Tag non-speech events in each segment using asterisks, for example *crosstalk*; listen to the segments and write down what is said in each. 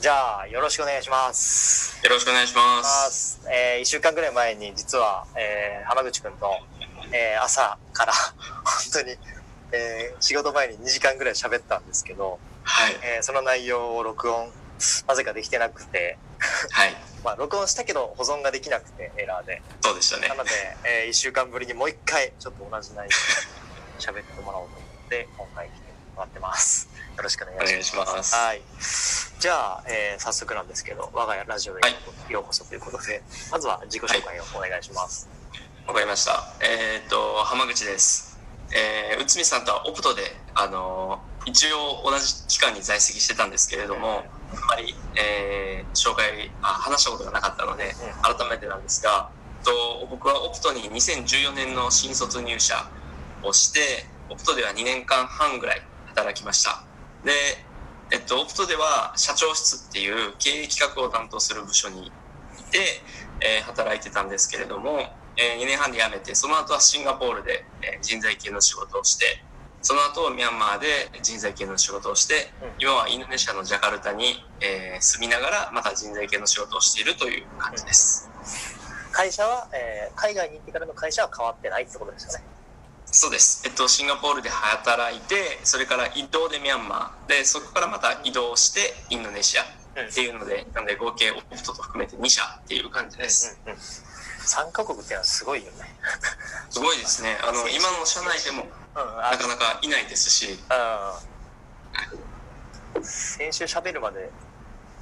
じゃあ、よろしくお願いします。よろしくお願いします。えー、一週間ぐらい前に、実は、えー、浜口くんと、えー、朝から、本当に、えー、仕事前に2時間ぐらい喋ったんですけど、はい。えー、その内容を録音、なぜかできてなくて、はい。*laughs* まあ、録音したけど保存ができなくて、エラーで。そうでしたねな。ので、えー、一週間ぶりにもう一回、ちょっと同じ内容で喋ってもらおうと思って、今回来てもらってます。よろしくお願いします。ますはい。じゃあ、えー、早速なんですけど、我が家ラジオへはいようこそということで、まずは自己紹介をお願いします。わかりました。えっ、と、浜口です。えー、内海さんとはオプトで、あのー一応同じ期間に在籍してたんですけれども、あまり、えー紹介あ、話したことがなかったので、う改めてなんですが、と僕はオプトに2014年の新卒入社をして、オプトでは2年間半ぐらい働きました。で、えっと、オプトでは社長室っていう経営企画を担当する部署にいて、えー働いてたんですけれども、え2年半で辞めて、その後はシンガポールで、えー人材系の仕事をして、その後ミャンマーで人材系の仕事をして、うん今はインドネシアのジャカルタに、えー住みながらまた人材系の仕事をしているという感じです。会社は、えー、海外に行ってからの会社は変わってないってことですよね。そうです。えっと、シンガポールで働いて、それから移動でミャンマー、で、そこからまた移動してインドネシアっていうので、なので合計オプトと含めて2社っていう感じです。うんうん。3カ国っていうのはすごいよね。*laughs* すごいですね。あの、今の社内でもなかなかいないですし、うん。先週喋るまで、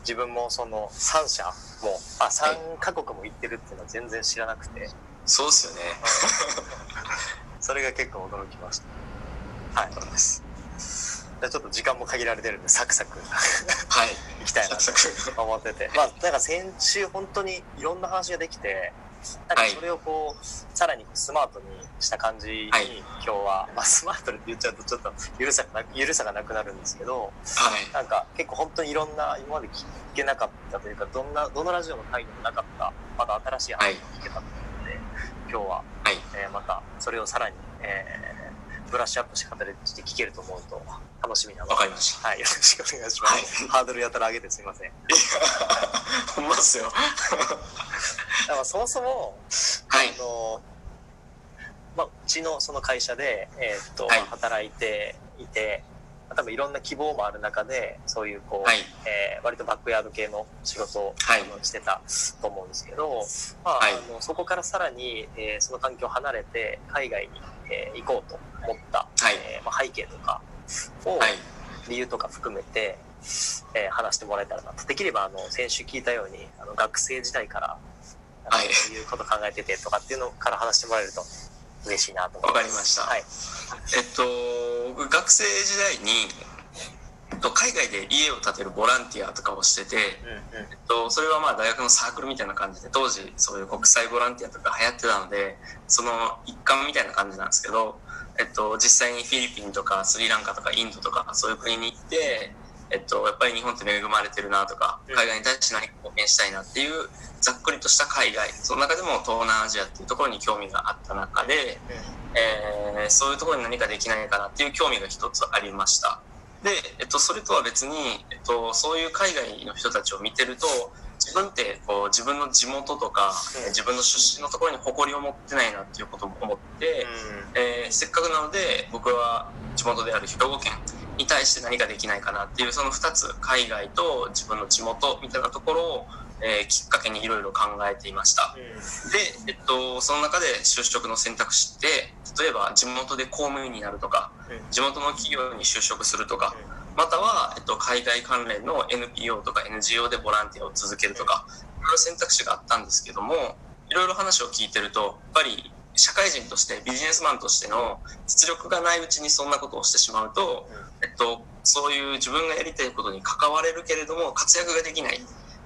自分もその3社も、あ、3カ国も行ってるっていうのは全然知らなくて、そうですよね。*laughs* それが結構驚きました。はい。そうです。じゃあちょっと時間も限られてるんで、サクサクはい。行きたいな。と思ってて。まあ、なんか先週本当にいろんな話ができて、なんかそれをこう、さらにスマートにした感じに、はい今日は、まあスマートにって言っちゃうとちょっとゆるさがなゆるさがなくなるんですけど、はい。なんか結構本当にいろんな今まで聞けなかったというか、どんな、どのラジオの回にもなかった、また新しい話が聞けたので、今日は、はい。えーまたそれをさらに、えーブラッシュアップした形で聞けると思うと楽しみなので、わかりました。はい、よろしくお願いします。はいハードルやたら上げてすいません。いや、ほんまっすよ。*laughs* だからそもそも、はいあ。の、まあ、うちのその会社で、えーっと、はい働いていて、まあ多分いろんな希望もある中で、そういうこう、はい。えー割とバックヤード系の仕事を、はいしてたと思うんですけど、まあはいあのそこからさらに、えーその環境を離れて海外に、えー行こうと思った、はいえーまあ、背景とかを、はい。理由とか含めて、えー話してもらえたらなと。できれば、あの、先週聞いたように、あの、学生時代から、はいいうこと考えててとかっていうのから話してもらえると嬉しいなと思います。わかりましたはい。えっと、僕学生時代に、えっと、海外で家を建てるボランティアとかをしてて、うんうん。えっと、それはまあ大学のサークルみたいな感じで、当時そういう国際ボランティアとか流行ってたので、その一環みたいな感じなんですけど、えっと、実際にフィリピンとかスリランカとかインドとかそういう国に行って、えっと、やっぱり日本って恵まれてるなとか、うん。海外に対して何か貢献したいなっていう、ざっくりとした海外、その中でも東南アジアっていうところに興味があった中で、えーそういうところに何かできないかなっていう興味が一つありました。で、えっと、それとは別に、えっと、そういう海外の人たちを見てると、自分ってこう自分の地元とか、うん。自分の出身のところに誇りを持ってないなっていうことも思って、えーせっかくなので僕は地元である兵庫県に対して何かできないかなっていうその2つ海外と自分の地元みたいなところを、えーきっかけにいろいろ考えていました。で、えっと、その中で就職の選択肢って例えば地元で公務員になるとかうん。地元の企業に就職するとかまたは、えっと、海外関連の NPO とか NGO でボランティアを続けるとかいろいろ選択肢があったんですけどもいろいろ話を聞いてるとやっぱり社会人としてビジネスマンとしての実力がないうちにそんなことをしてしまうと、えっと、そういう自分がやりたいことに関われるけれども活躍ができないっ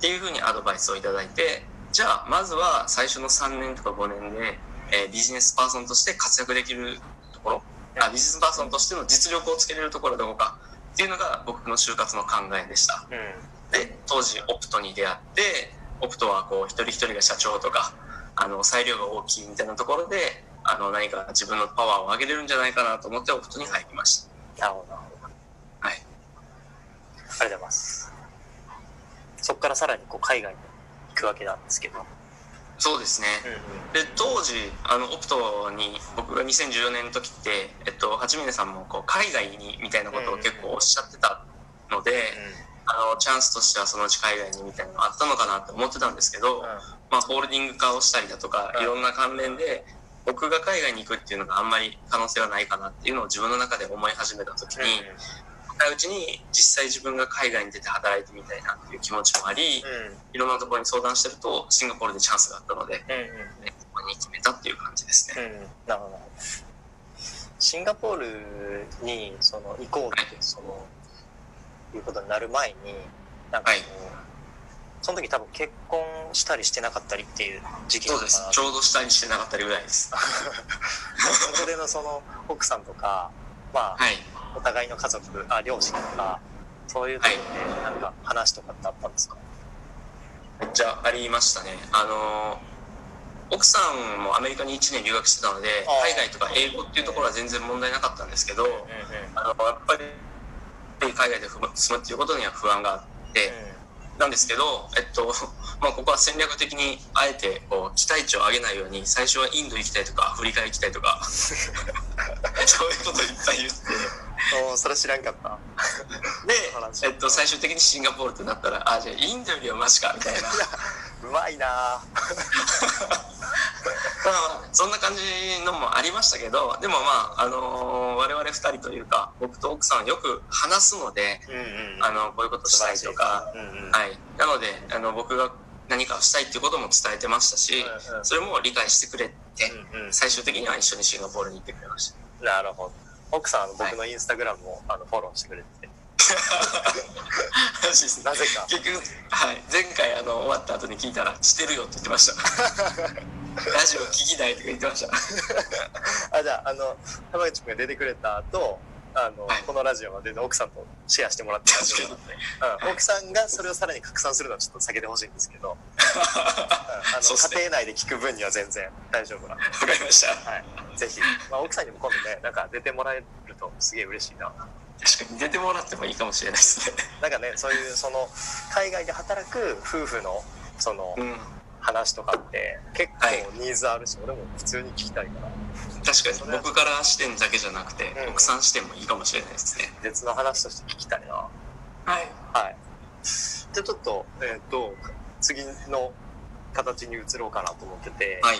ていうふうにアドバイスをいただいてじゃあまずは最初の3年とか5年で、えービジネスパーソンとして活躍できるところあビジネスパーソンとしての実力をつけれるところはどこかっていうのが僕の就活の考えでした。うん。うん。で当時オプトに出会ってオプトはこう一人一人が社長とかあの裁量が大きいみたいなところであの何か自分のパワーを上げれるんじゃないかなと思ってオプトに入りました。なるほど、なるほど。はい。ありがとうございます。からさらにこう海外に行くわけなんですけど。そうですね。で、当時、あの、オプトに、僕が2014年の時って、えっと、八峰さんも、こう、海外に、みたいなことを結構おっしゃってたので、あの、チャンスとしてはそのうち海外にみたいなのがあったのかなって思ってたんですけど、まあ、ホールディング化をしたりだとか、いろんな関連で、僕が海外に行くっていうのがあんまり可能性はないかなっていうのを自分の中で思い始めた時に、若いうちに実際自分が海外に出て働いてみたいなっていう気持ちもあり、いろんなところに相談してるとシンガポールでチャンスがあったので、ここに決めたっていう感じですね。なるほど。シンガポールにその行こうって、そのいうことになる前になんかこう、はい。その時多分結婚したりしてなかったりっていう時期そうです。ちょうどしたりしてなかったりぐらいです。*laughs* そこでのその奥さんとかまあ、はい、お互いの家族あ両親とかそういうところでなんか話とかってあったんですか、めっちゃありましたね。あの奥さんもアメリカに1年留学してたので海外とか英語っていうところは全然問題なかったんですけど、あのやっぱり海外で住むっていうことには不安があって、うんなんですけど、えっと、*laughs* まあ、ここは戦略的にあえてこう期待値を上げないように最初はインド行きたいとかアフリカ行きたいとか *laughs* そういうこといっぱい言っておそれ知らんかった。で、えっと、最終的にシンガポールとなったらあじゃあインドよりはマシかみたいな。うまいな *laughs* まあ、そんな感じのもありましたけどでもまあ、あのー、我々2人というか僕と奥さんよく話すので、うんうん、あのこういうことしたいとか、うんうん、はい、なのであの僕が何かしたいっていうことも伝えてましたし、うんうん、それも理解してくれて、うんうん、最終的には一緒にシンガポールに行ってくれました。なるほど。奥さん僕のインスタグラムも、はい、あのフォローしてくれて。*laughs* なぜか。結局、はい、前回あの終わった後に聞いたら「してるよ」って言ってました *laughs* ラジオ聞きたいとか言ってました。*laughs* あじゃああの浜口君が出てくれた後あの、はい、このラジオまで奥さんとシェアしてもらって *laughs* うん、奥さんがそれをさらに拡散するのはちょっと避けてほしいんですけど、*laughs* うん、あの、ね、家庭内で聞く分には全然大丈夫な。んでわかりました、はい、ぜひ、まあ、奥さんにも今度ねなんか出てもらえるとすげえ嬉しいな。確かに出てもらってもいいかもしれないですねなんかねそういうその海外で働く夫婦のその、うん話とかって結構ニーズあるし、はい、俺も普通に聞きたいから。確かに僕から視点だけじゃなくて、うん、奥さん視点もいいかもしれないですね。別の話として聞きたいな。はい。はい。じゃあちょっとえっ、ー、と次の形に移ろうかなと思ってて、はい、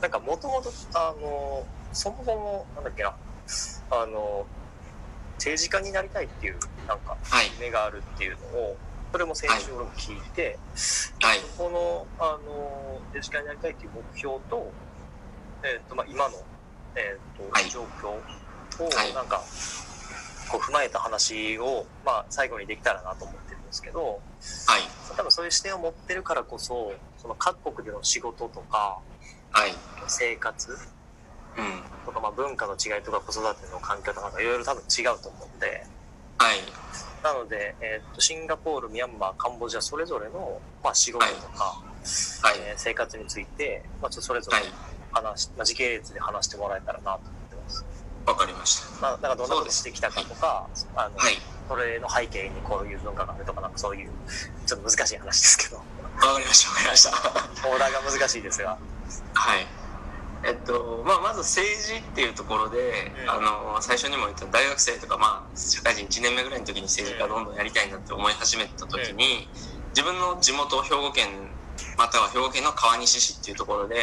なんかもともとあのそもそもなんだっけな。あの政治家になりたいっていうなんか夢があるっていうのを、それも先週俺も聞いて、はい、この、あの、デジカルになりたいという目標と、えっ、ー、と、まあ、今の、えっ、ー、と、はい、状況を、なんか、こう踏まえた話を、まあ、最後にできたらなと思ってるんですけど、はい。多分そういう視点を持ってるからこそ、その各国での仕事とか、はい。生活、うん。とか、まあ、文化の違いとか子育ての環境とかいろいろ多分違うと思うんで、はい。なので、えーと、シンガポール、ミャンマー、カンボジアそれぞれの、まあ、仕事とか、はい、えー、生活について、まあ、ちょっとそれぞれ話、はい、まあ、時系列で話してもらえたらなと思ってます。わかりました。まあ、だからどんなことしてきたかとか、あの、はい、それの背景にこういう文化があるとか、なんかそういう、ちょっと難しい話ですけど。わかりました、わかりました。オーダーが難しいですが。はい。えっとまあ、まず政治っていうところで、うん、あの最初にも言った大学生とか、まあ、社会人1年目ぐらいの時に政治家どんどんやりたいなって思い始めた時に、自分の地元兵庫県または兵庫県の川西市っていうところで、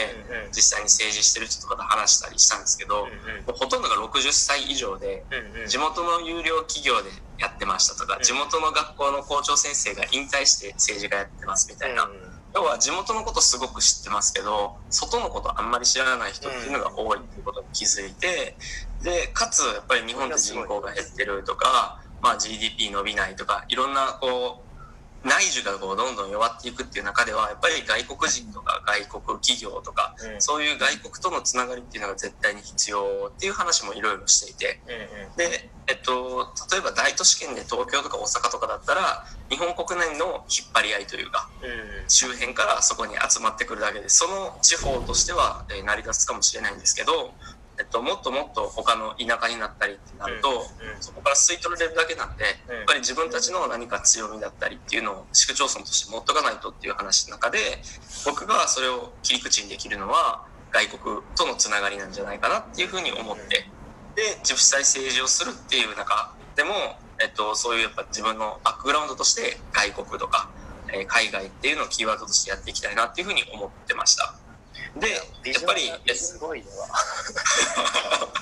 実際に政治してる人とかと話したりしたんですけど、ほとんどが60歳以上で、地元の有料企業でやってましたとか、地元の学校の校長先生が引退して政治家やってますみたいな。要は地元のことすごく知ってますけど外のことあんまり知らない人っていうのが多いっていうことに気づいてでかつやっぱり日本って人口が減ってるとか、まあ、GDP 伸びないとかいろんなこう内需がこうどんどん弱っていくっていう中ではやっぱり外国人とか外国企業とか、うん、そういう外国とのつながりっていうのが絶対に必要っていう話もいろいろしていて、うんうん、で、えっと、例えば大都市圏で東京とか大阪とかだったら日本国内の引っ張り合いというか、うん、周辺からそこに集まってくるだけでその地方としては成り立つかもしれないんですけどえっと、もっともっと他の田舎になったりってなると、そこから吸い取られるだけなんで、やっぱり自分たちの何か強みだったりっていうのを市区町村として持っとかないとっていう話の中で僕がそれを切り口にできるのは外国とのつながりなんじゃないかなっていうふうに思ってで実際政治をするっていう中でも、えっと、そういうやっぱ自分のバックグラウンドとして外国とか、えー、海外っていうのをキーワードとしてやっていきたいなっていうふうに思ってました。で、やっぱり、すごいわ。*laughs*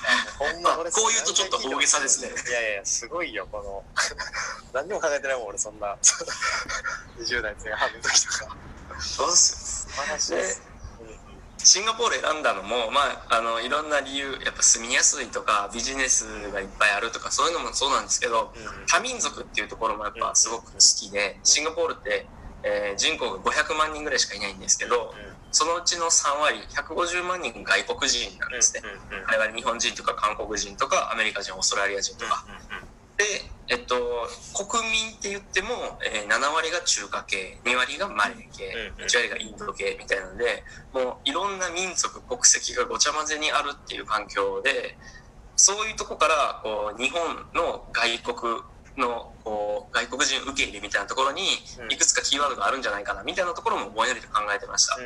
ま、こう言うとちょっと大げさですね。いやいや、すごいよ、この、*laughs* 何にも考えてないもん、俺、そんな、20代前半の時とか。そうですよ。素晴らしいです。シンガポール選んだのも、まあ、あのいろんな理由やっぱ住みやすいとかビジネスがいっぱいあるとかそういうのもそうなんですけど、うん、多民族っていうところもやっぱすごく好きで、シンガポールって、えー、人口が500万人ぐらいしかいないんですけど、うんそのうちの3割150万人外国人なんですね、我々日本人とか韓国人とかアメリカ人オーストラリア人とか、で、えっと、国民って言っても、えー、7割が中華系2割がマレー系1割がインド系みたいなのでもういろんな民族国籍がごちゃ混ぜにあるっていう環境でそういうとこからこう日本の外国のこう外国人受け入れみたいなところにいくつかキーワードがあるんじゃないかなみたいなところもぼんやりと考えてました。